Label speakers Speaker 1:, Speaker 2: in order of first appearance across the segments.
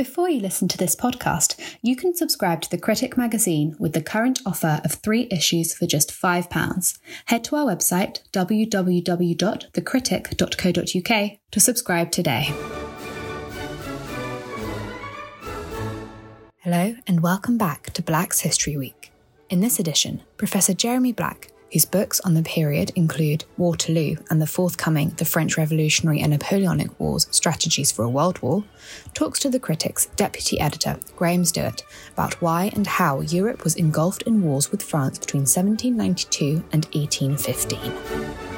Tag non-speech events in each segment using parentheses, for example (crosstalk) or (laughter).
Speaker 1: Before you listen to this podcast, you can subscribe to The Critic magazine with the current offer of three issues for just £5. Head to our website, www.thecritic.co.uk, to subscribe today. Hello, and welcome back to Black's History Week. In this edition, Professor Jeremy Black whose books on the period include Waterloo and the forthcoming The French Revolutionary and Napoleonic Wars Strategies for a World War, talks to the critic's deputy editor, Graham Stewart, about why and how Europe was engulfed in wars with France between 1792 and 1815.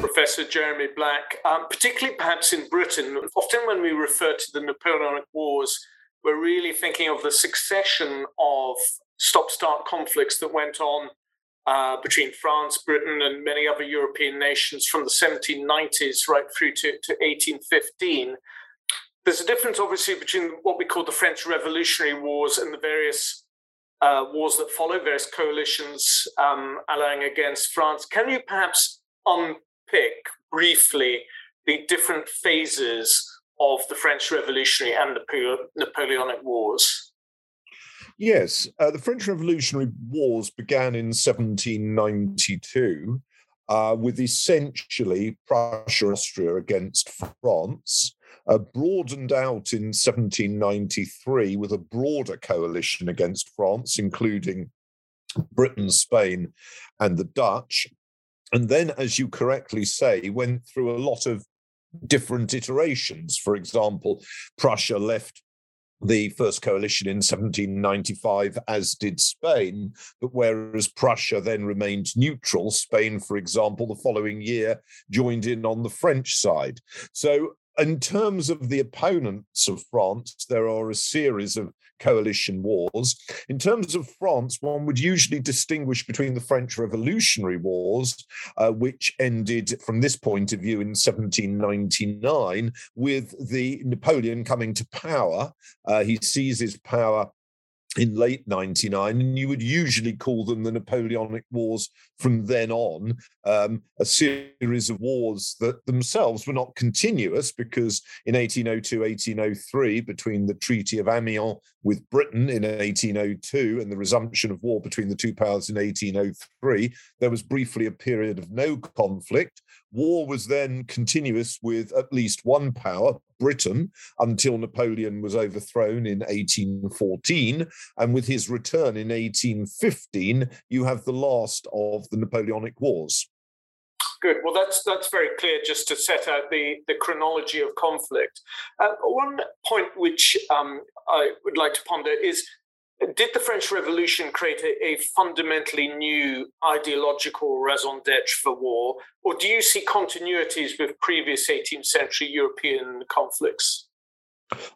Speaker 2: Professor Jeremy Black, um, particularly perhaps in Britain, often when we refer to the Napoleonic Wars, we're really thinking of the succession of stop start conflicts that went on uh, between France, Britain, and many other European nations from the 1790s right through to, to 1815. There's a difference, obviously, between what we call the French Revolutionary Wars and the various uh, wars that follow, various coalitions um, allying against France. Can you perhaps unpick briefly the different phases of the French Revolutionary and the Napoleonic Wars?
Speaker 3: Yes, uh, the French Revolutionary Wars began in 1792 uh, with essentially Prussia Austria against France. Uh, broadened out in 1793 with a broader coalition against France, including Britain, Spain, and the Dutch. And then, as you correctly say, went through a lot of different iterations. For example, Prussia left the first coalition in 1795, as did Spain. But whereas Prussia then remained neutral, Spain, for example, the following year joined in on the French side. So in terms of the opponents of France, there are a series of coalition wars. In terms of France, one would usually distinguish between the French Revolutionary Wars, uh, which ended from this point of view in 1799 with the Napoleon coming to power. Uh, he seizes power in late 99 and you would usually call them the napoleonic wars from then on um, a series of wars that themselves were not continuous because in 1802 1803 between the treaty of amiens with britain in 1802 and the resumption of war between the two powers in 1803 there was briefly a period of no conflict war was then continuous with at least one power Britain until Napoleon was overthrown in 1814. And with his return in 1815, you have the last of the Napoleonic Wars.
Speaker 2: Good. Well, that's that's very clear. Just to set out the the chronology of conflict. Uh, one point which um, I would like to ponder is did the French Revolution create a, a, fundamentally new ideological raison d'etre for war, or do you see continuities with previous 18th century European conflicts?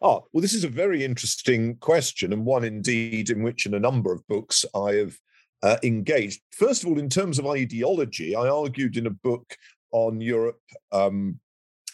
Speaker 3: Oh, well, this is a very interesting question, and one indeed in which, in a number of books, I have uh, engaged. First of all, in terms of ideology, I argued in a book on Europe um,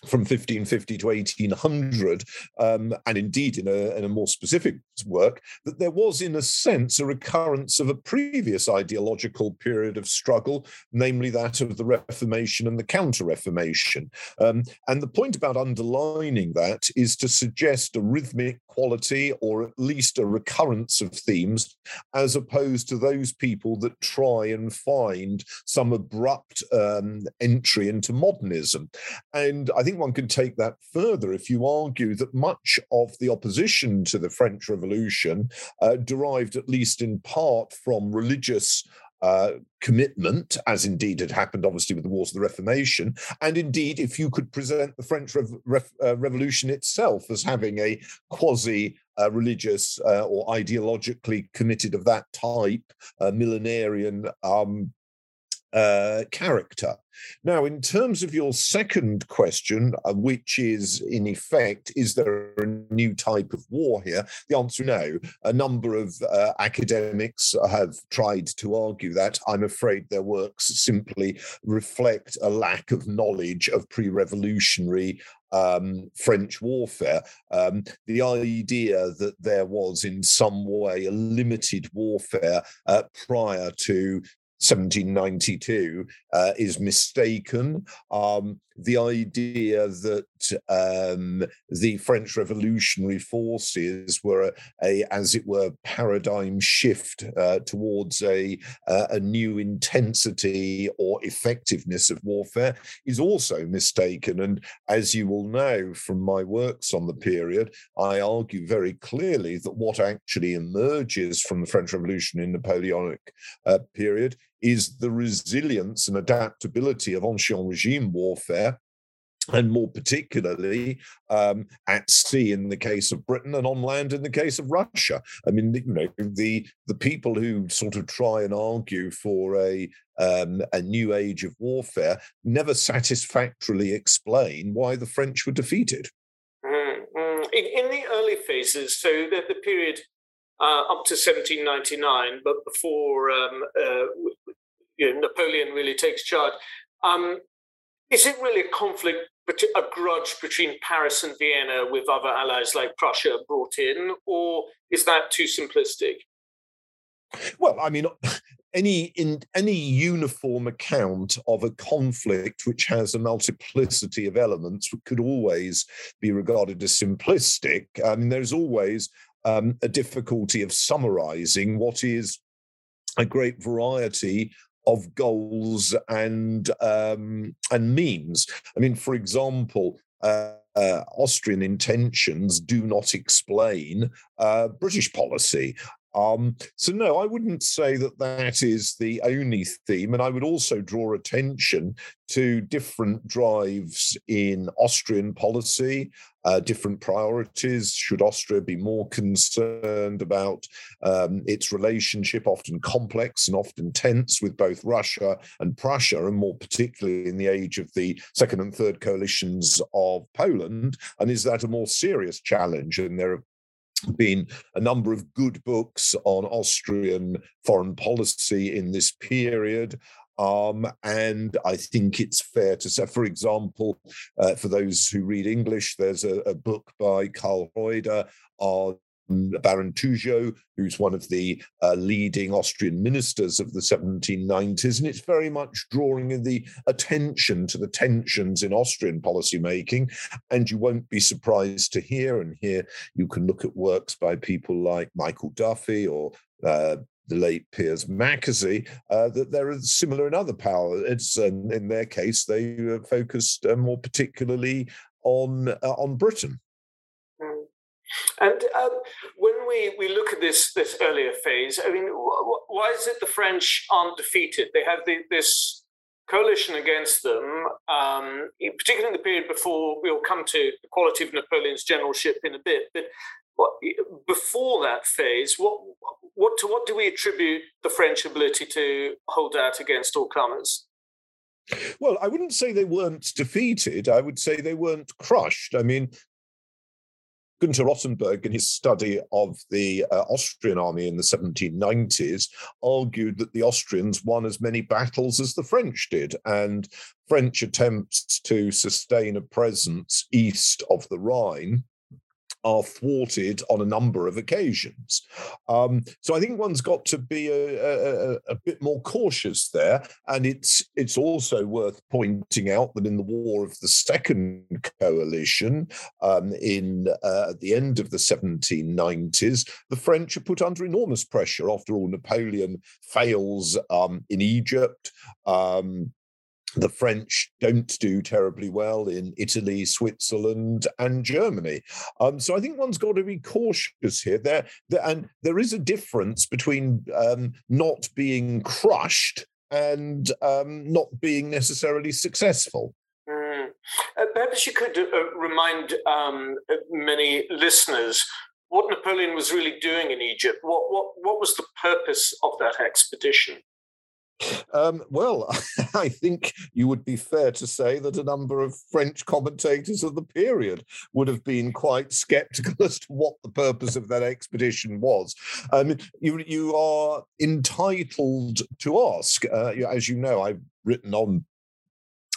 Speaker 3: from 1550 to 1800, um, and indeed in a, in a, more specific work, that there was, in a sense, a recurrence of a previous ideological period of struggle, namely that of the Reformation and the Counter Reformation. Um, and the point about underlining that is to suggest a rhythmic quality or at least a recurrence of themes, as opposed to those people that try and find some abrupt um, entry into modernism. And I think one can take that further if you argue that much of the opposition to the French Revolution uh, derived, at least in part, from religious uh, commitment, as indeed had happened, obviously, with the Wars of the Reformation. And indeed, if you could present the French Rev- uh, Revolution itself as having a quasi uh, religious uh, or ideologically committed of that type, millenarian um, uh, character. Now, in terms of your second question, uh, which is in effect, is there a new type of war here? The answer no. A number of uh, academics have tried to argue that. I'm afraid their works simply reflect a lack of knowledge of pre revolutionary um, French warfare. Um, the idea that there was in some way a limited warfare uh, prior to 1792 uh, is mistaken. Um, the idea that um, the French revolutionary forces were a, a, as it were, paradigm shift uh, towards a, uh, a new intensity or effectiveness of warfare is also mistaken. And as you will know from my works on the period, I argue very clearly that what actually emerges from the French Revolution in Napoleonic uh, period is the resilience and adaptability of ancien regime warfare and more particularly um, at sea in the case of Britain and on land in the case of Russia. I mean, you know, the the people who sort of try and argue for a um, a new age of warfare never satisfactorily explain why the French were defeated.
Speaker 2: Mm-hmm. In, in, the early phases, so the, the period uh, up to 1799, but before um, uh, you know, Napoleon really takes charge. Um, is it really a conflict, a grudge between Paris and Vienna with other allies like Prussia brought in, or is that too simplistic?
Speaker 3: Well, I mean, (laughs) any in any uniform account of a conflict which has a multiplicity of elements could always be regarded as simplistic. I mean, there's always um, a difficulty of summarizing what is a great variety of goals and um, and means. I mean, for example, uh, uh, Austrian intentions do not explain uh, British policy. Um, so, no, I wouldn't say that that is the only theme. And I would also draw attention to different drives in Austrian policy, uh, different priorities. Should Austria be more concerned about um, its relationship, often complex and often tense, with both Russia and Prussia, and more particularly in the age of the second and third coalitions of Poland? And is that a more serious challenge? And there are been a number of good books on Austrian foreign policy in this period. Um, and I think it's fair to say, for example, uh, for those who read English, there's a, a book by Karl Roider on Baron Thugut, who's one of the uh, leading Austrian ministers of the 1790s. And it's very much drawing the attention to the tensions in Austrian policymaking. And you won't be surprised to hear, and here you can look at works by people like Michael Duffy or uh, the late Piers Mackesy, uh, that there are similar in other powers. Um, in their case they focused uh, more particularly on uh, on Britain.
Speaker 2: And um, when we, we look at this this earlier phase, I mean, wh- why is it the French aren't defeated? They have the, this coalition against them, um, particularly in the period before we'll come to the quality of Napoleon's generalship in a bit. But what, before that phase, what what to what do we attribute the French ability to hold out against all comers?
Speaker 3: Well, I wouldn't say they weren't defeated. I would say they weren't crushed. I mean, Günter Rothenberg, in his study of the uh, Austrian army in the 1790s, argued that the Austrians won as many battles as the French did, and French attempts to sustain a presence east of the Rhine are thwarted on a number of occasions. Um, so I think one's got to be a, a, a, bit more cautious there. And it's it's also worth pointing out that in the war of the Second Coalition, um, in uh, at the end of the 1790s, the French are put under enormous pressure. After all, Napoleon fails um, in Egypt. Um, the French don't do terribly well in Italy, Switzerland, and Germany. Um, so I think one's got to be cautious here. There, there and there is a difference between um, not being crushed and um, not being necessarily successful.
Speaker 2: Mm. Uh, perhaps you could uh, remind um, many listeners what Napoleon was really doing in Egypt. What, what, what was the purpose of that expedition?
Speaker 3: Um, well, (laughs) I think you would be fair to say that a number of French commentators of the period would have been quite skeptical (laughs) as to what the purpose of that expedition was. Um, you, you are entitled to ask. Uh, as you know, I've written on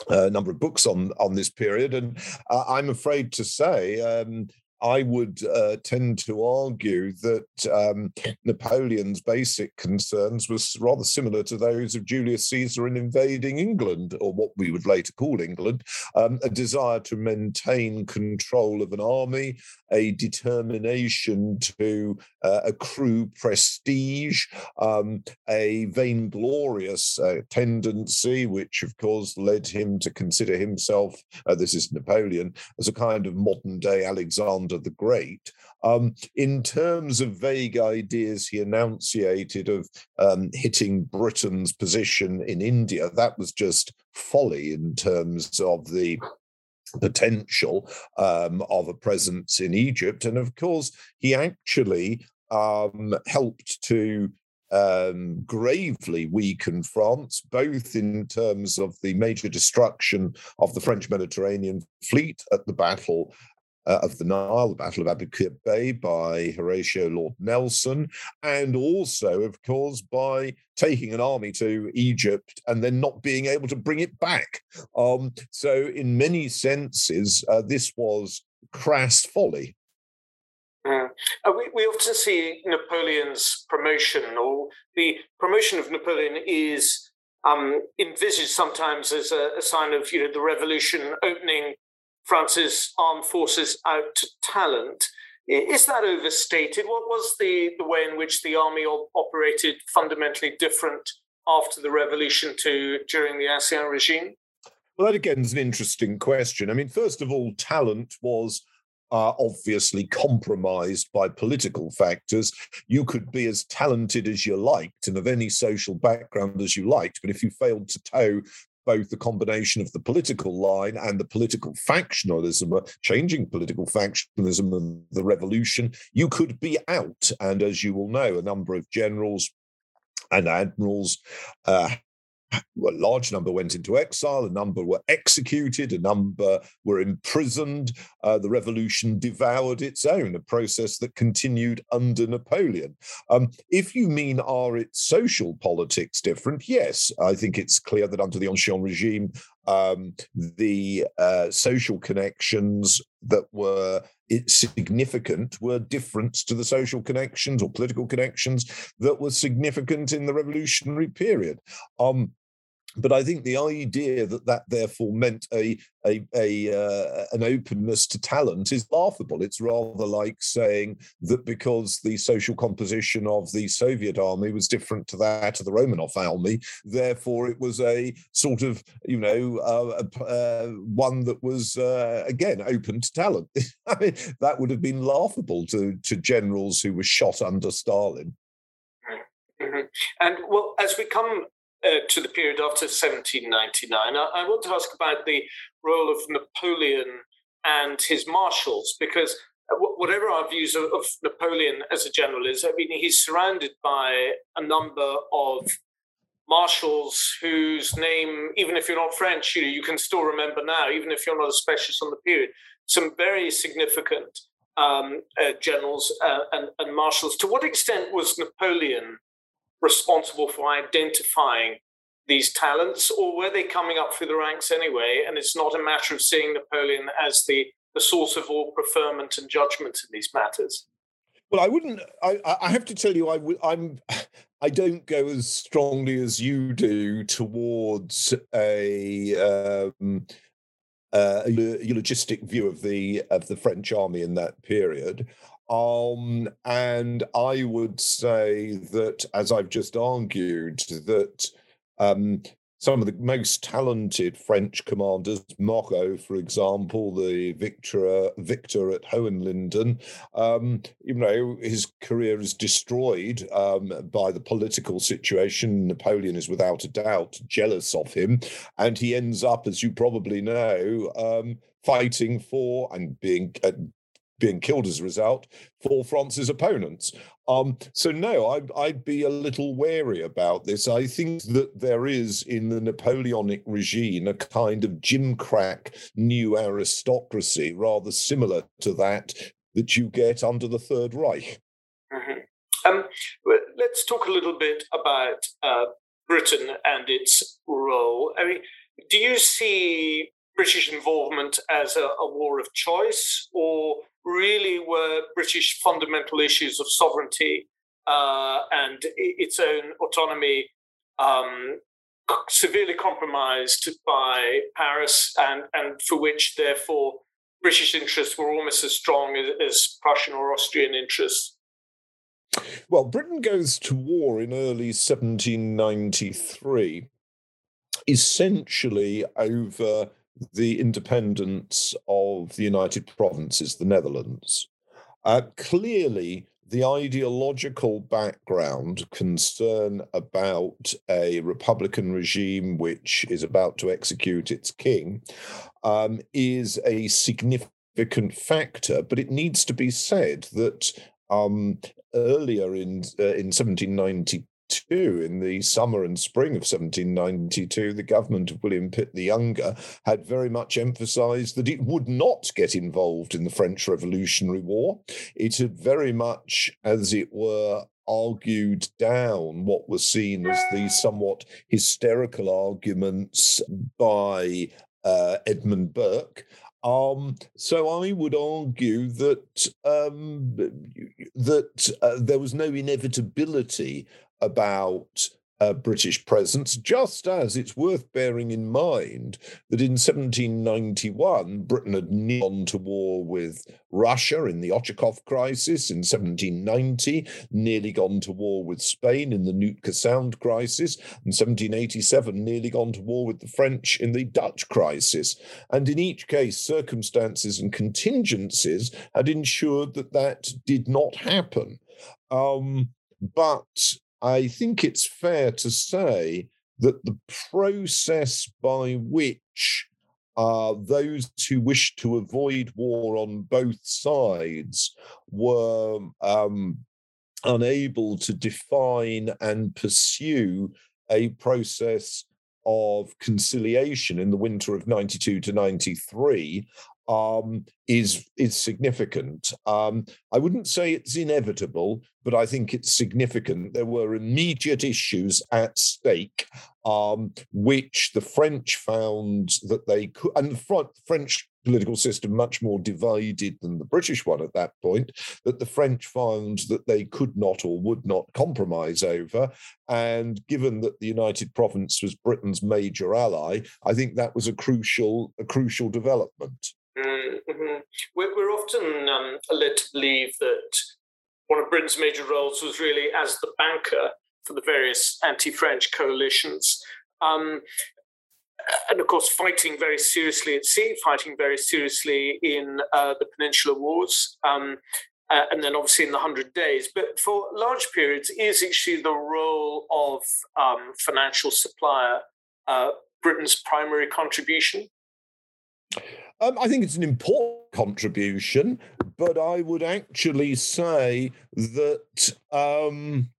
Speaker 3: a number of books on on this period, and uh, I'm afraid to say um, I would uh, tend to argue that um, Napoleon's basic concerns was rather similar to those of Julius Caesar in invading England, or what we would later call England, um, a desire to maintain control of an army, a determination to uh, accrue prestige, um, a vainglorious uh, tendency, which of course led him to consider himself, uh, this is Napoleon, as a kind of modern day Alexander the Great. Um, in terms of vague ideas he enunciated of um, hitting Britain's position in India, that was just folly in terms of the potential um, of a presence in Egypt. And of course, he actually um, helped to um, gravely weaken France, both in terms of the major destruction of the French Mediterranean fleet at the Battle uh, of the Nile, the Battle of Aboukir Bay by Horatio Lord Nelson, and also, of course, by taking an army to Egypt and then not being able to bring it back. Um, so, in many senses, uh, this was crass folly.
Speaker 2: Mm. Uh, we, we often see Napoleon's promotion, or the promotion of Napoleon is um, envisaged sometimes as a, a, sign of you know the revolution opening France's armed forces out to talent. Is that overstated? What was the, the way in which the army operated fundamentally different after the revolution to during the Ancien regime?
Speaker 3: Well, that again is an interesting question. I mean, first of all, talent was uh, obviously compromised by political factors. You could be as talented as you liked and of any social background as you liked, but if you failed to toe both the combination of the political line and the political factionalism, uh, changing political factionalism and the revolution, you could be out. And as you will know, a number of generals and admirals uh, a large number went into exile, a number were executed, a number were imprisoned. Uh, the revolution devoured its own, a process that continued under Napoleon. Um, if you mean are its social politics different? Yes, I think it's clear that under the Ancien regime, um, the uh, social connections that were significant were different to the social connections or political connections that were significant in the revolutionary period. Um, but I think the idea that that therefore meant a a, a uh, an openness to talent is laughable. It's rather like saying that because the social composition of the Soviet army was different to that of the Romanov army, therefore it was a sort of you know uh, uh, one that was uh, again open to talent. (laughs) I mean, that would have been laughable to to generals who were shot under Stalin.
Speaker 2: Mm-hmm. And well, as we come uh, to the period after 1799. I, I, want to ask about the role of Napoleon and his marshals, because uh, whatever our views of, of, Napoleon as a general is, I mean, he's surrounded by a number of marshals whose name, even if you're not French, you, you can still remember now, even if you're not a specialist on the period. Some very significant um, uh, generals uh, and, and marshals. To what extent was Napoleon responsible for identifying these talents, or were they coming up through the ranks anyway? And it's not a matter of seeing Napoleon as the, the source of all preferment and judgment in these matters.
Speaker 3: Well, I wouldn't. I, I have to tell you, I w- I'm. (laughs) I don't go as strongly as you do towards a um, uh, eulogistic view of the of the French army in that period. Um, and I would say that, as I've just argued, that um, some of the most talented French commanders, Moreau, for example, the victor, victor at Hohenlinden, um, you know, his career is destroyed um, by the political situation. Napoleon is without a doubt jealous of him, and he ends up, as you probably know, um, fighting for and being uh, being killed as a result for France's opponents. Um, so no, I'd, I'd, be a little wary about this. I think that there is in the Napoleonic regime a kind of gimcrack new aristocracy, rather similar to that that you get under the Third Reich.
Speaker 2: Mm-hmm. Um, let's talk a little bit about uh, Britain and its role. I mean, do you see British involvement as a, a war of choice, or really were British fundamental issues of sovereignty uh, and its own autonomy um, severely compromised by Paris, and, and for which, therefore, British interests were almost as strong as, as Prussian or Austrian interests.
Speaker 3: Well, Britain goes to war in early 1793, essentially over the independence of the United Provinces, the Netherlands. Uh, clearly, the ideological background, concern about a republican regime which is about to execute its king, um, is a significant factor. But it needs to be said that um, earlier in uh, in 1792 in the summer and spring of 1792, the government of William Pitt the Younger had very much emphasized that it would not get involved in the French Revolutionary War. It had very much, as it were, argued down what was seen as the somewhat hysterical arguments by uh, Edmund Burke. Um, so I would argue that um, that uh, there was no inevitability about a British presence, just as it's worth bearing in mind that in 1791, Britain had gone to war with Russia in the Ochakov crisis, in 1790, nearly gone to war with Spain in the Nootka Sound crisis, in 1787, nearly gone to war with the French in the Dutch crisis. And in each case, circumstances and contingencies had ensured that that did not happen. Um, but I think it's fair to say that the process by which uh, those who wished to avoid war on both sides were um, unable to define and pursue a process of conciliation in the winter of 92 to 93 um, is is significant. Um, I wouldn't say it's inevitable, but I think it's significant. There were immediate issues at stake, um, which the French found that they could, and the French political system much more divided than the British one at that point, that the French found that they could not or would not compromise over. And given that the United Province was Britain's major ally, I think that was a crucial a crucial development.
Speaker 2: Mm-hmm. We're, we're, often um, led to believe that one of Britain's major roles was really as the banker for the various anti-French coalitions. Um, and of course, fighting very seriously at sea, fighting very seriously in uh, the Peninsular Wars, um, uh, and then obviously in the Hundred Days. But for large periods, is actually the role of um, financial supplier uh, Britain's primary contribution?
Speaker 3: Um, I think it's an important contribution, but I would actually say that. Um,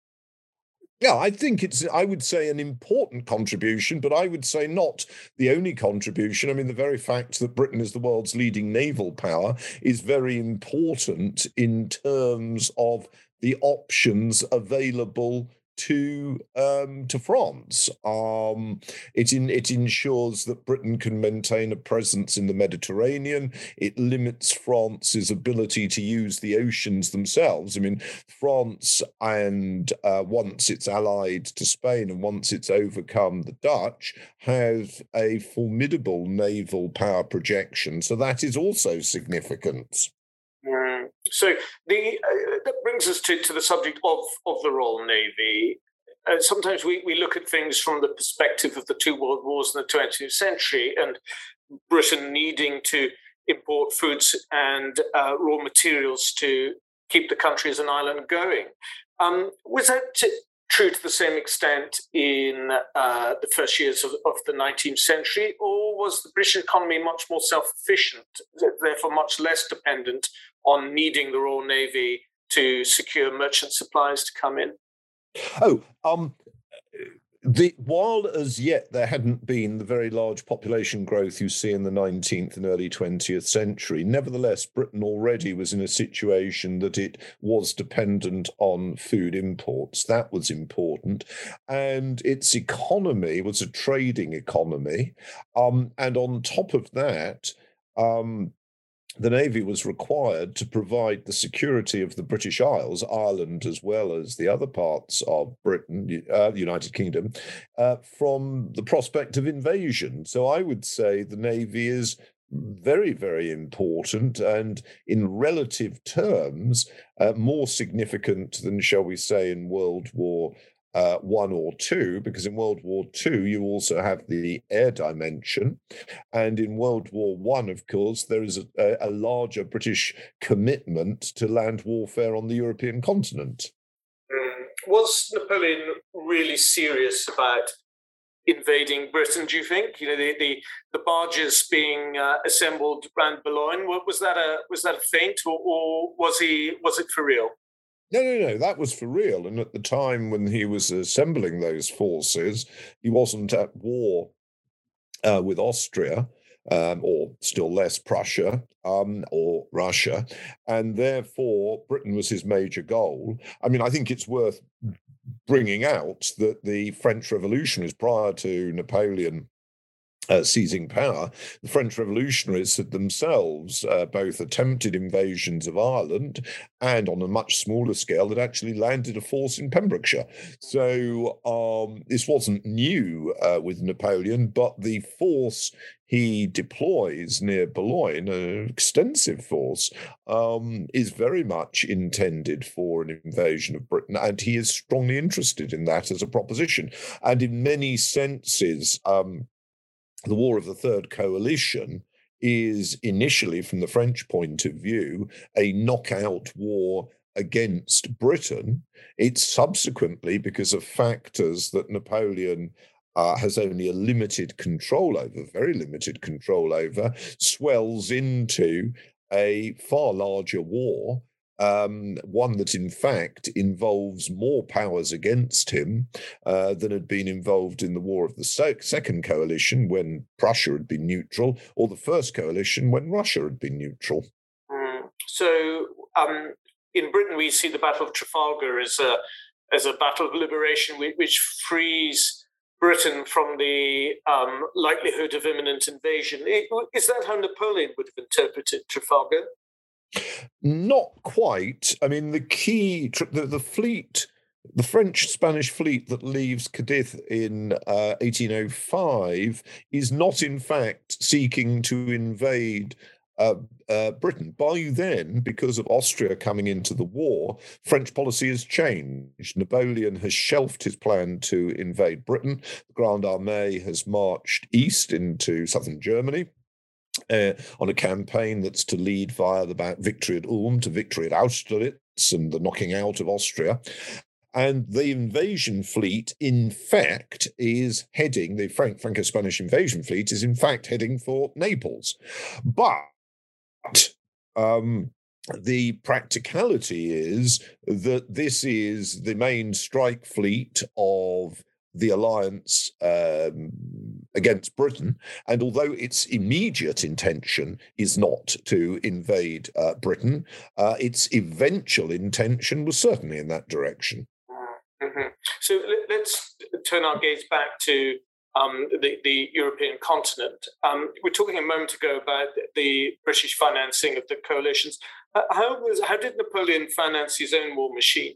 Speaker 3: yeah, I think it's, I would say, an important contribution, but I would say not the only contribution. I mean, the very fact that Britain is the world's leading naval power is very important in terms of the options available to um, to France. Um, it in, it ensures that Britain can maintain a presence in the Mediterranean. It limits France's ability to use the oceans themselves. I mean, France and uh, once it's allied to Spain and once it's overcome the Dutch, have a formidable naval power projection. So that is also significant.
Speaker 2: So the uh, that brings us to, to the subject of, of the Royal Navy. Uh, sometimes we, we look at things from the perspective of the two world wars in the 20th century and Britain needing to import foods and uh, raw materials to keep the country as an island going. Um, was that t- true to the same extent in uh, the first years of, of, the 19th century, or was the British economy much more self efficient, therefore much less dependent on needing the Royal Navy to secure merchant supplies to come in?
Speaker 3: Oh, um, the while as yet there hadn't been the very large population growth you see in the 19th and early 20th century, nevertheless, Britain already was in a situation that it was dependent on food imports. That was important. And its economy was a trading economy. Um, and on top of that, um, the Navy was required to provide the security of the British Isles, Ireland, as well as the other parts of Britain, uh, United Kingdom, uh, from the prospect of invasion. So I would say the Navy is very, very important and in relative terms, uh, more significant than, shall we say, in World War uh, one or two, because in World War Two you also have the air dimension, and in World War One, of course, there is a, a, larger British commitment to land warfare on the European continent.
Speaker 2: Mm. Was Napoleon really serious about invading Britain? Do you think? You know, the the, the barges being uh, assembled around Boulogne was that a was that a feint, or, or was he was it for real?
Speaker 3: No, no, no, that was for real. And at the time when he was assembling those forces, he wasn't at war uh, with Austria. Um, or still less Prussia um, or Russia. And therefore, Britain was his major goal. I mean, I think it's worth bringing out that the French Revolution revolutionaries prior to Napoleon uh, seizing power, the French revolutionaries had themselves uh, both attempted invasions of Ireland and, on a much smaller scale, had actually landed a force in Pembrokeshire. So um, this wasn't new uh, with Napoleon, but the force he deploys near Boulogne, an extensive force, um, is very much intended for an invasion of Britain, and he is strongly interested in that as a proposition. And in many senses, um, the War of the Third Coalition is initially, from the French point of view, a knockout war against Britain. It's subsequently, because of factors that Napoleon uh, has only a limited control over, very limited control over, swells into a far larger war um, one that in fact involves more powers against him uh, than had been involved in the War of the Second Coalition when Prussia had been neutral, or the First Coalition when Russia had been neutral.
Speaker 2: Mm. So um, in Britain, we see the Battle of Trafalgar as a as a battle of liberation, which frees Britain from the um, likelihood of imminent invasion. Is that how Napoleon would have interpreted Trafalgar?
Speaker 3: Not quite. I mean, the key, the, the fleet, the French Spanish fleet that leaves Cadiz in uh, 1805 is not, in fact, seeking to invade uh, uh, Britain. By then, because of Austria coming into the war, French policy has changed. Napoleon has shelved his plan to invade Britain. The Grande Armée has marched east into southern Germany uh, on a campaign that's to lead via the victory at Ulm to victory at Austerlitz and the knocking out of Austria. And the invasion fleet, in fact, is heading, the Frank- Franco Spanish invasion fleet is in fact heading for Naples. But um, the practicality is that this is the main strike fleet of the alliance um, against Britain. And although its immediate intention is not to invade uh, Britain, uh, its eventual intention was certainly in that direction.
Speaker 2: Mm-hmm. So let's turn our gaze back to um, the, the, European continent. Um, we're talking a moment ago about the British financing of the coalitions. Uh, how was how did Napoleon finance his own war machine?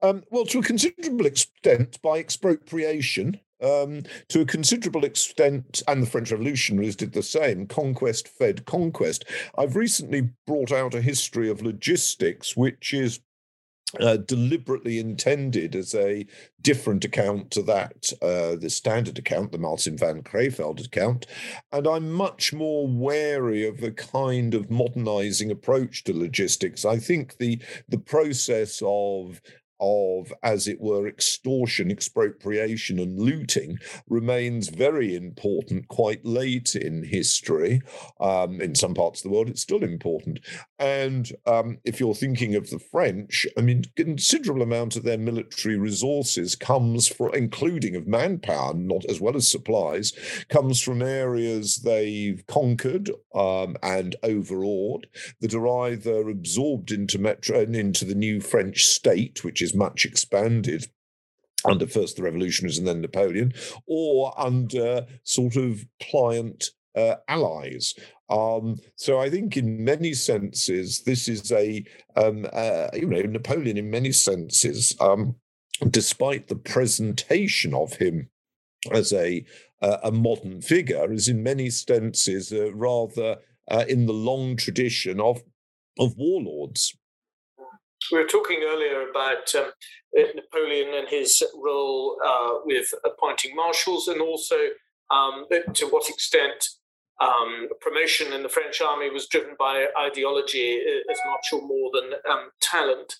Speaker 3: Um, well, to a considerable extent by expropriation. Um, to a considerable extent, and the French revolutionaries did the same, conquest fed conquest. I've recently brought out a history of logistics, which is uh, deliberately intended as a different account to that, uh, the standard account, the Martin van Creveld account. And I'm much more wary of a kind of modernizing approach to logistics. I think the the process of of, as it were, extortion, expropriation, and looting remains very important quite late in history. Um, in some parts of the world, it's still important. And um, if you're thinking of the French, I mean, considerable amount of their military resources comes from, including of manpower, not as well as supplies, comes from areas they've conquered um, and overawed that are either absorbed into metro into the new French state, which is much expanded under first the revolutionaries and then Napoleon, or under sort of pliant uh, allies. Um, so I think, in many senses, this is a um, uh, you know Napoleon. In many senses, um, despite the presentation of him as a uh, a modern figure, is in many senses uh, rather uh, in the long tradition of of warlords.
Speaker 2: We were talking earlier about um, uh, Napoleon and his role uh, with appointing marshals, and also um, to what extent um, promotion in the French army was driven by ideology as much or more than um, talent.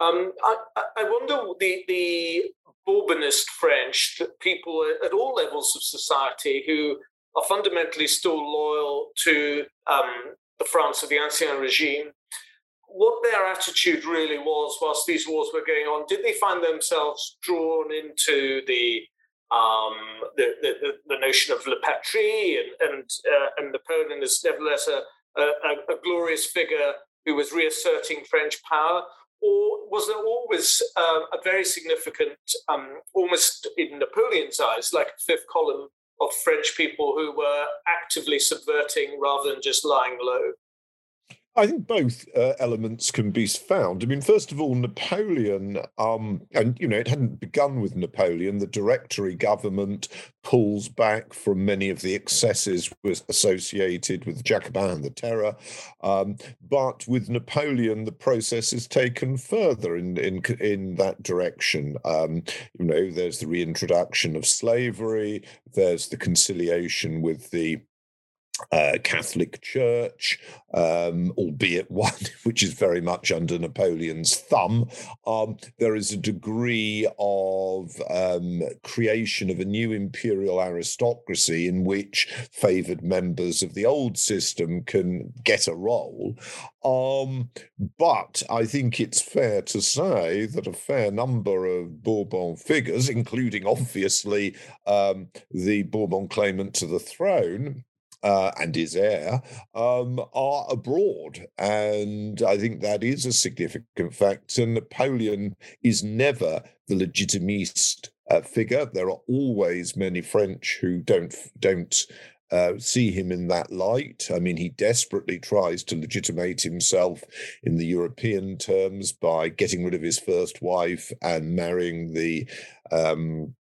Speaker 2: Um, I, I, wonder the the Bourbonist French, people at all levels of society who are fundamentally still loyal to um, the France of the Ancien regime, what their attitude really was whilst these wars were going on. Did they find themselves drawn into the um, the, the, the, notion of Le Patrie and and, uh, and Napoleon is nevertheless a, a, a, glorious figure who was reasserting French power? Or was there always uh, a very significant, um, almost in Napoleon's eyes, like a fifth column of French people who were actively subverting rather than just lying low?
Speaker 3: I think both uh, elements can be found. I mean, first of all, Napoleon, um, and you know, it hadn't begun with Napoleon. The Directory government pulls back from many of the excesses was associated with Jacobin and the Terror, um, but with Napoleon, the process is taken further in in in that direction. Um, you know, there's the reintroduction of slavery. There's the conciliation with the Catholic Church, um, albeit one (laughs) which is very much under Napoleon's thumb. Um, there is a degree of um, creation of a new imperial aristocracy in which favoured members of the old system can get a role. Um, but I think it's fair to say that a fair number of Bourbon figures, including obviously um, the Bourbon claimant to the throne, uh, and his heir um, are abroad. And I think that is a significant fact. And Napoleon is never the legitimist uh, figure. There are always many French who don't don't uh, see him in that light. I mean, he desperately tries to legitimate himself in the European terms by getting rid of his first wife and marrying the um,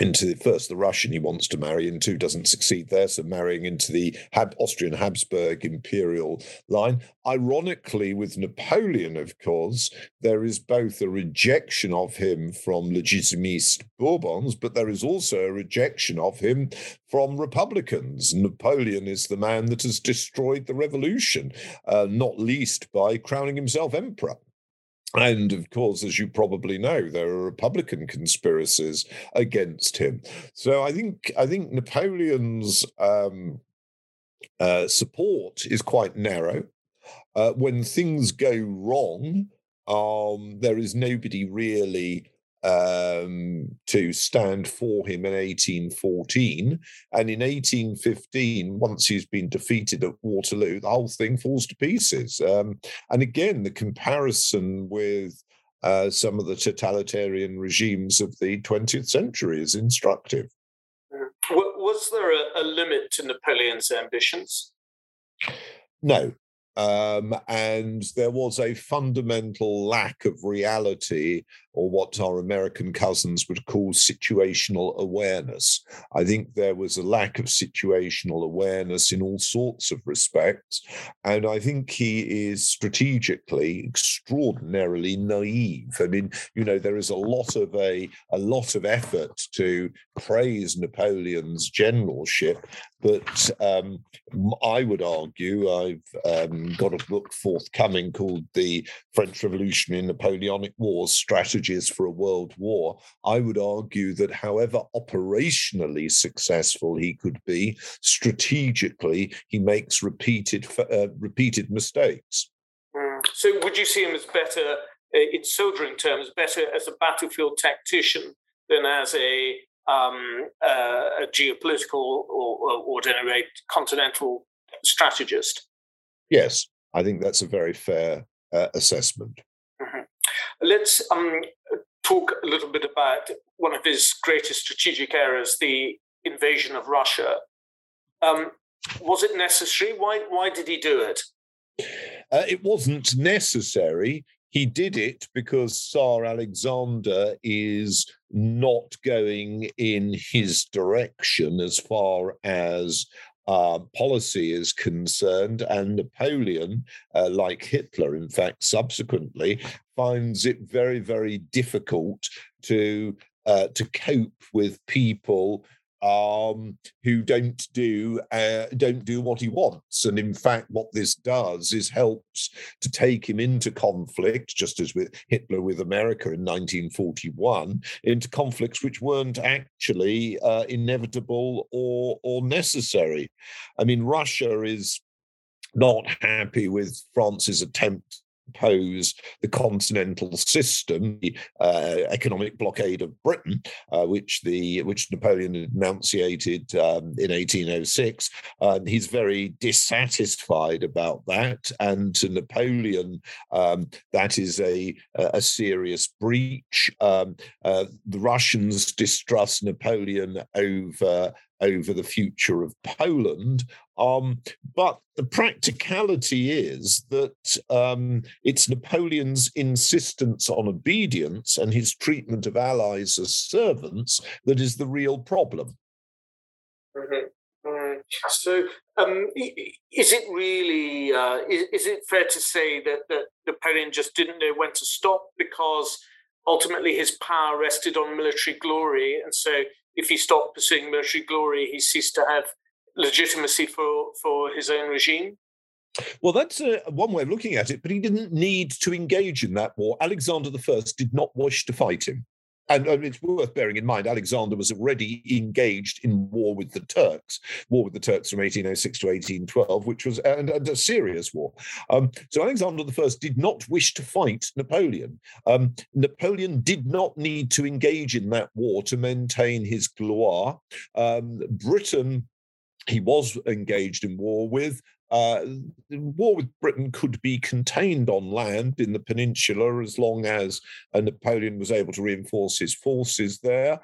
Speaker 3: into the, first the Russian he wants to marry into doesn't succeed there, so marrying into the Hab- Austrian Habsburg imperial line. Ironically, with Napoleon, of course, there is both a rejection of him from legitimist Bourbons, but there is also a rejection of him from Republicans. Napoleon is the man that has destroyed the revolution, uh, not least by crowning himself emperor. And of course, as you probably know, there are Republican conspiracies against him. So I think I think Napoleon's um, uh, support is quite narrow. Uh, when things go wrong, um, there is nobody really um, to stand for him in 1814. And in 1815, once he's been defeated at Waterloo, the whole thing falls to pieces. Um, and again, the comparison with uh, some of the totalitarian regimes of the 20th century is instructive.
Speaker 2: Was there a, a limit to Napoleon's ambitions?
Speaker 3: No, um, and there was a fundamental lack of reality or what our American cousins would call situational awareness. I think there was a lack of situational awareness in all sorts of respects. And I think he is strategically extraordinarily naive. I mean, you know, there is a lot of a, a lot of effort to praise Napoleon's generalship, but um, I would argue I've um, got a book forthcoming called The French Revolutionary and Napoleonic Wars strategies for a world war, I would argue that however operationally successful he could be, strategically he makes repeated uh, repeated mistakes.
Speaker 2: Mm. So, would you see him as better uh, in soldiering terms, better as a battlefield tactician than as a um, uh, a geopolitical or, or, or at any rate continental strategist?
Speaker 3: Yes, I think that's a very fair uh, assessment.
Speaker 2: Let's um, talk a little bit about one of his greatest strategic errors, the invasion of Russia. Um, was it necessary? Why why did he do it?
Speaker 3: Uh, it wasn't necessary. He did it because Tsar Alexander is not going in his direction as far as uh, policy is concerned, and Napoleon, uh, like Hitler, in fact, subsequently finds it very, very difficult to uh, to cope with people um, who don't do uh, don't do what he wants. And in fact, what this does is helps to take him into conflict, just as with Hitler with America in 1941, into conflicts which weren't actually uh, inevitable or or necessary. I mean, Russia is not happy with France's attempt impose the continental system, the uh, economic blockade of Britain, uh, which the which Napoleon enunciated um, in 1806. Um, he's very dissatisfied about that, and to Napoleon, um, that is a a serious breach. Um, uh, the Russians distrust Napoleon over over the future of Poland. Um, but the practicality is that um, it's Napoleon's insistence on obedience and his treatment of allies as servants that is the real problem.
Speaker 2: Mm-hmm. Mm. So, um, is it really uh, is, is, it fair to say that, that Napoleon just didn't know when to stop because ultimately his power rested on military glory, and so if he stopped pursuing military glory, he ceased to have legitimacy for, for his own regime?
Speaker 3: Well, that's uh, one way of looking at it, but he didn't need to engage in that war. Alexander I did not wish to fight him. And it's worth bearing in mind, Alexander was already engaged in war with the Turks, war with the Turks from 1806 to 1812, which was and, and a serious war. Um, so Alexander I did not wish to fight Napoleon. Um, Napoleon did not need to engage in that war to maintain his gloire. Um, Britain he was engaged in war with. Uh, war with Britain could be contained on land in the peninsula as long as Napoleon was able to reinforce his forces there.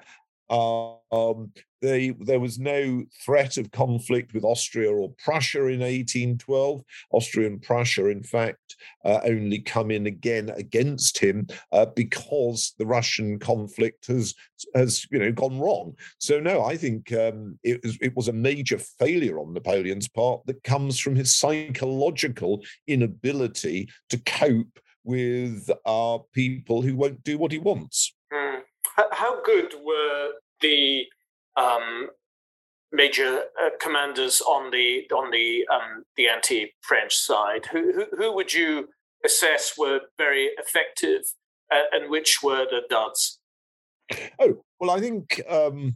Speaker 3: Um, they, there was no threat of conflict with Austria or Prussia in 1812. Austria and Prussia, in fact, uh, only come in again against him uh, because the Russian conflict has has you know gone wrong. So no, I think um, it, was, it was a major failure on Napoleon's part that comes from his psychological inability to cope with our people who won't do what he wants.
Speaker 2: Mm. How good were the um, major uh, commanders on the on the um, the anti-French side? Who, who, who would you assess were very effective, uh, and which were the duds?
Speaker 3: Oh well, I think um,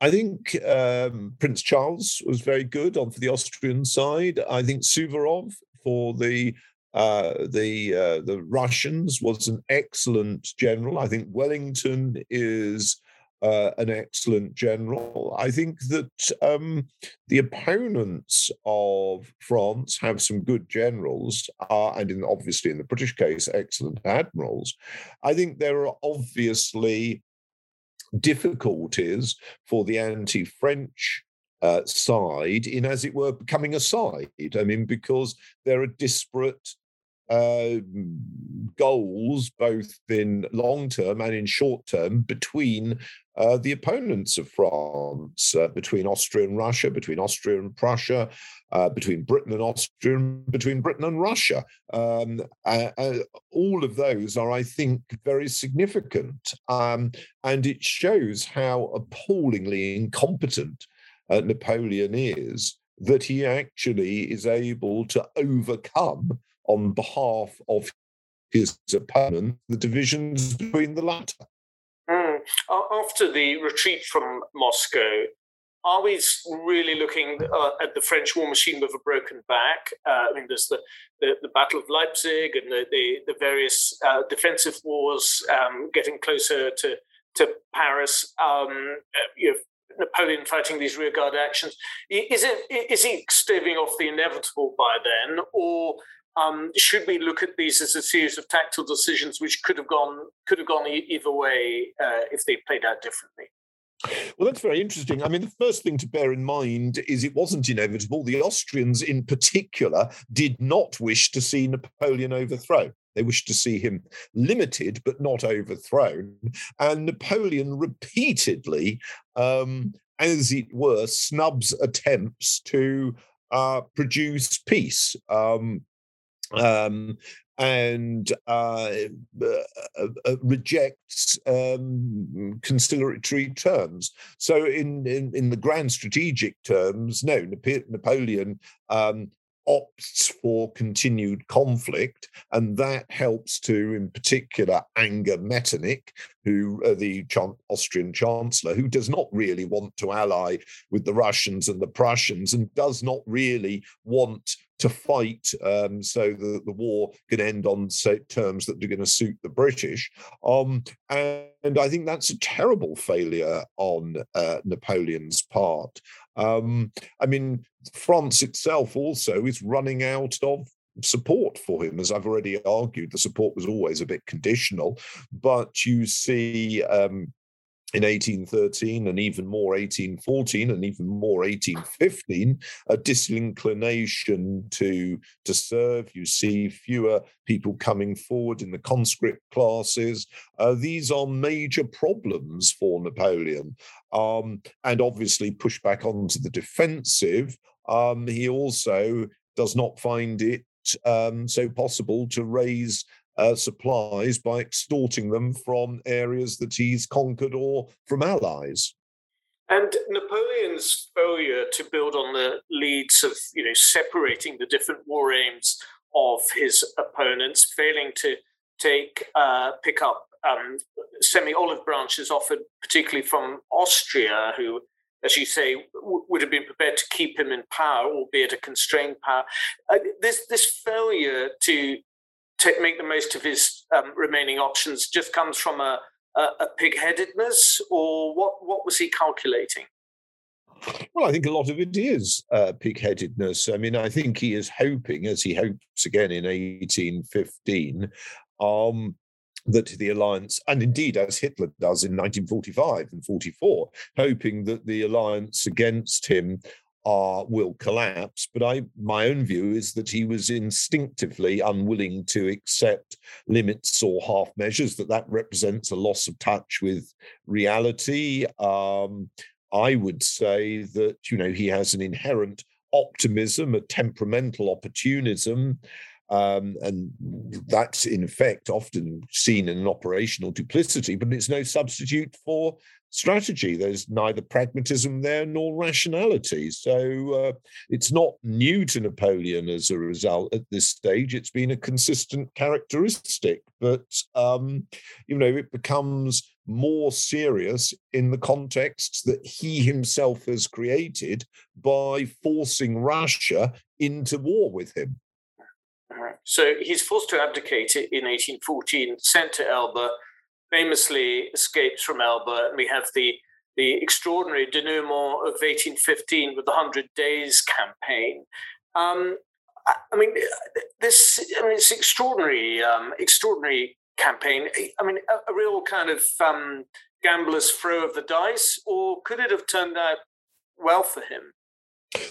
Speaker 3: I think um, Prince Charles was very good on for the Austrian side. I think Suvorov for the uh, the uh, the Russians was an excellent general. I think Wellington is uh, an excellent general. I think that um, the opponents of France have some good generals, uh, and in, obviously in the British case, excellent admirals. I think there are obviously difficulties for the anti French uh, side in, as it were, becoming a side. I mean, because there are disparate uh, goals, both in long term and in short term, between uh, the opponents of France, uh, between Austria and Russia, between Austria and Prussia, uh, between Britain and Austria, between Britain and Russia. Um, all of those are, I think, very significant. Um, and it shows how appallingly incompetent uh, Napoleon is that he actually is able to overcome on behalf of his opponent the divisions between the latter.
Speaker 2: Mm. After the retreat from Moscow, are we really looking uh, at the French war machine with a broken back? Uh, I mean, there's the, the, the, Battle of Leipzig and the, the, the various uh, defensive wars um, getting closer to, to Paris. Um, uh, you Napoleon fighting these rearguard actions. Is, it, is he staving off the inevitable by then, or um, should we look at these as a series of tactical decisions which could have gone could have gone either way uh, if they played out differently?
Speaker 3: Well, that's very interesting. I mean, the first thing to bear in mind is it wasn't inevitable. The Austrians, in particular, did not wish to see Napoleon overthrown. They wished to see him limited but not overthrown. And Napoleon repeatedly, um, as it were, snubs attempts to uh, produce peace. Um, um, and uh, uh, uh, rejects um, conciliatory terms. So, in, in, in the grand strategic terms, no, Napoleon um, opts for continued conflict, and that helps to, in particular, anger Metternich, who uh, the Austrian chancellor, who does not really want to ally with the Russians and the Prussians, and does not really want to fight um, so that the war can end on terms that are going to suit the British. Um, and I think that's a terrible failure on uh, Napoleon's part. Um, I mean, France itself also is running out of support for him. As I've already argued, the support was always a bit conditional, but you see um, in 1813 and even more 1814 and even more 1815 a disinclination to to serve. You see fewer people coming forward in the conscript classes. Uh, these are major problems for napoleon. Um, and obviously push back onto the defensive. Um, he also does not find it um, so possible to raise uh, supplies by extorting them from areas that he's conquered or from allies.
Speaker 2: And Napoleon's failure to build on the leads of, you know, separating the different war aims of his opponents, failing to take uh, pick up um, semi-olive branches offered, particularly from Austria, who, as you say, w- would have been prepared to keep him in power, albeit a constrained power. Uh, this this failure to to make the most of his um, remaining options just comes from a, a, a pig-headedness, or what? What was he calculating?
Speaker 3: Well, I think a lot of it is uh, pig-headedness. I mean, I think he is hoping, as he hopes again in 1815, um, that the alliance, and indeed as Hitler does in 1945 and 44, hoping that the alliance against him are will collapse. But I, my own view is that he was instinctively unwilling to accept limits or half measures. That that represents a loss of touch with reality. Um, I would say that you know he has an inherent optimism, a temperamental opportunism. Um, and that's in effect often seen in an operational duplicity, but it's no substitute for strategy. There's neither pragmatism there nor rationality. So uh, it's not new to Napoleon as a result at this stage. It's been a consistent characteristic, but um, you know it becomes more serious in the context that he himself has created by forcing Russia into war with him.
Speaker 2: So he's forced to abdicate in 1814, sent to Elba, famously escapes from Elba, and we have the the extraordinary denouement of 1815 with the Hundred Days campaign. Um, I mean, this I mean, it's extraordinary, um, extraordinary campaign. I mean, a, a real kind of um, gambler's throw of the dice, or could it have turned out well for him?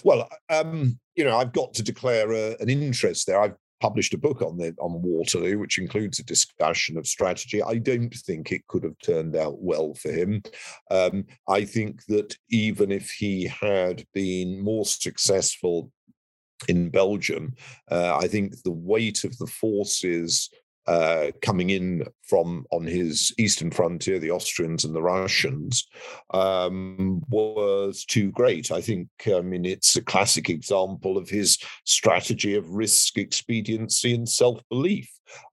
Speaker 3: Well, um, you know, I've got to declare a, an interest there. I've published a book on the on Waterloo, which includes a discussion of strategy. I don't think it could have turned out well for him. Um, I think that even if he had been more successful in Belgium, uh, I think the weight of the forces uh, coming in from on his eastern frontier, the Austrians and the Russians, um, was too great. I think, I mean, it's a classic example of his strategy of risk, expediency, and self belief.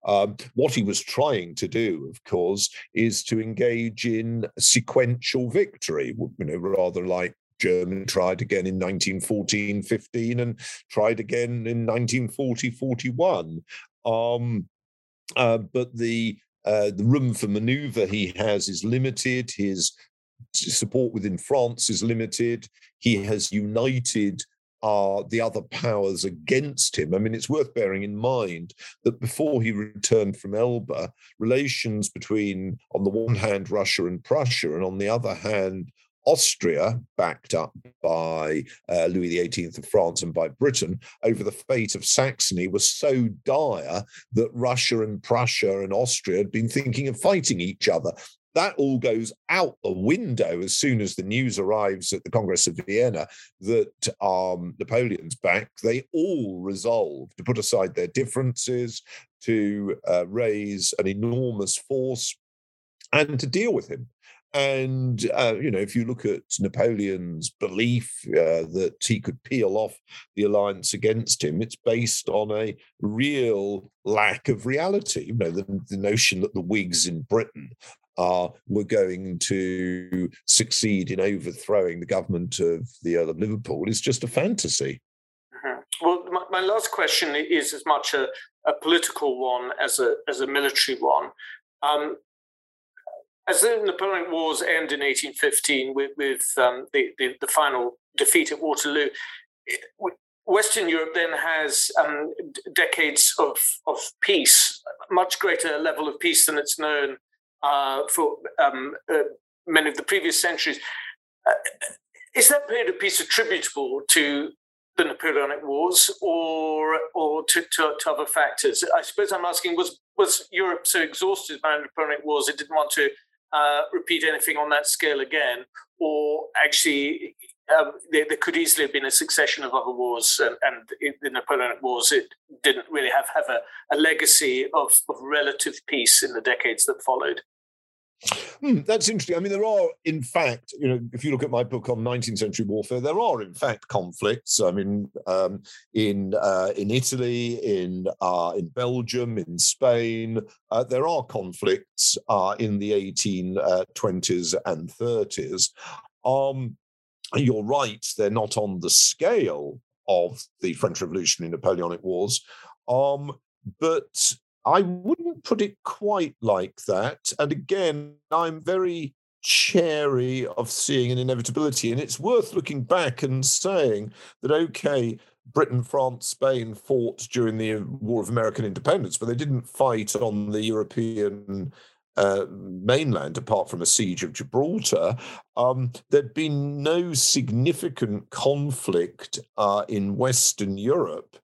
Speaker 3: Um, what he was trying to do, of course, is to engage in sequential victory, you know, rather like Germany tried again in 1914 15 and tried again in 1940 41. Um, uh, but the uh, the room for maneuver he has is limited. His support within France is limited. He has united uh, the other powers against him. I mean, it's worth bearing in mind that before he returned from Elba, relations between, on the one hand, Russia and Prussia, and on the other hand, Austria, backed up by uh, Louis XVIII of France and by Britain, over the fate of Saxony was so dire that Russia and Prussia and Austria had been thinking of fighting each other. That all goes out the window as soon as the news arrives at the Congress of Vienna that um, Napoleon's back. They all resolve to put aside their differences, to uh, raise an enormous force, and to deal with him. And, uh, you know, if you look at Napoleon's belief uh, that he could peel off the alliance against him, it's based on a real lack of reality. You know, the, the notion that the Whigs in Britain uh, were going to succeed in overthrowing the government of the Earl of Liverpool is just a fantasy.
Speaker 2: Mm-hmm. Well, my, my, last question is as much a, a, political one as a as a military one. Um, as the Napoleonic Wars end in 1815 with, with um, the, the, the, final defeat at Waterloo, Western Europe then has um, decades of, of peace, much greater level of peace than it's known uh, for um, uh, many of the previous centuries. Uh, is that period of peace attributable to the Napoleonic Wars or or to, to, to, other factors? I suppose I'm asking was was Europe so exhausted by the Napoleonic Wars it didn't want to uh, repeat anything on that scale again, or actually um, there, there, could easily have been a succession of other wars, and, and the Napoleonic Wars it didn't really have have a, a legacy of, of relative peace in the decades that followed.
Speaker 3: Hmm, that's interesting. I mean, there are, in fact, you know, if you look at my book on 19th century warfare, there are, in fact, conflicts. I mean, um, in uh, in Italy, in uh, in Belgium, in Spain, uh, there are conflicts uh, in the 1820s uh, and 30s. Um, you're right; they're not on the scale of the French Revolution Revolutionary Napoleonic Wars, um, but I wouldn't put it quite like that. And again, I'm very chary of seeing an inevitability. And it's worth looking back and saying that, okay, Britain, France, Spain fought during the War of American Independence, but they didn't fight on the European uh, mainland apart from a siege of Gibraltar. Um, there'd been no significant conflict uh, in Western Europe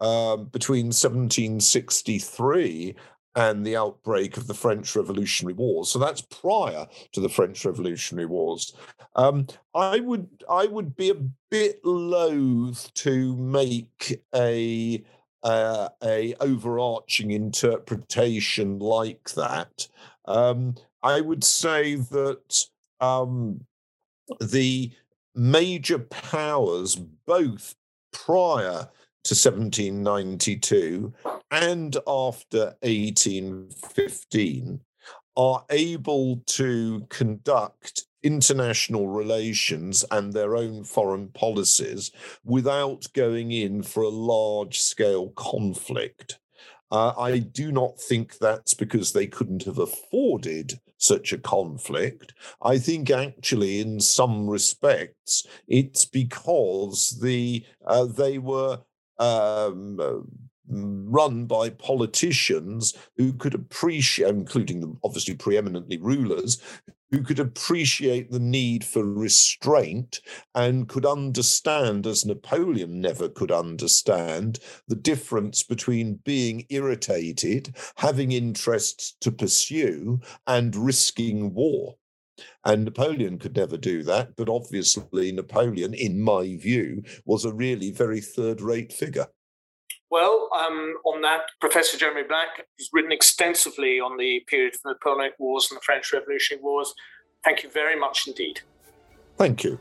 Speaker 3: um, between 1763 and the outbreak of the French Revolutionary Wars. So that's prior to the French Revolutionary Wars. Um, I would I would be a bit loath to make a uh, a overarching interpretation like that. Um, I would say that um, the major powers, both prior to 1792 and after 1815 are able to conduct international relations and their own foreign policies without going in for a large scale conflict. Uh, I do not think that's because they couldn't have afforded such a conflict. I think actually, in some respects, it's because the uh, they were um, uh, run by politicians who could appreciate, including the obviously preeminently rulers, who could appreciate the need for restraint and could understand, as Napoleon never could understand, the difference between being irritated, having interests to pursue, and risking war. And Napoleon could never do that. But obviously, Napoleon, in my view, was a really very third rate figure.
Speaker 2: Well, um, on that, Professor Jeremy Black has written extensively on the period of the Napoleonic Wars and the French Revolutionary Wars. Thank you very much indeed.
Speaker 3: Thank you.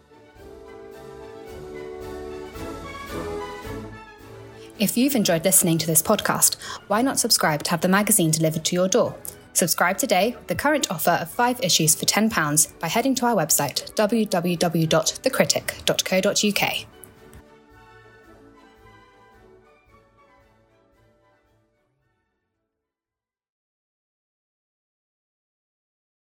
Speaker 1: If you've enjoyed listening to this podcast, why not subscribe to have the magazine delivered to your door? Subscribe today with the current offer of five issues for £10 by heading to our website www.thecritic.co.uk.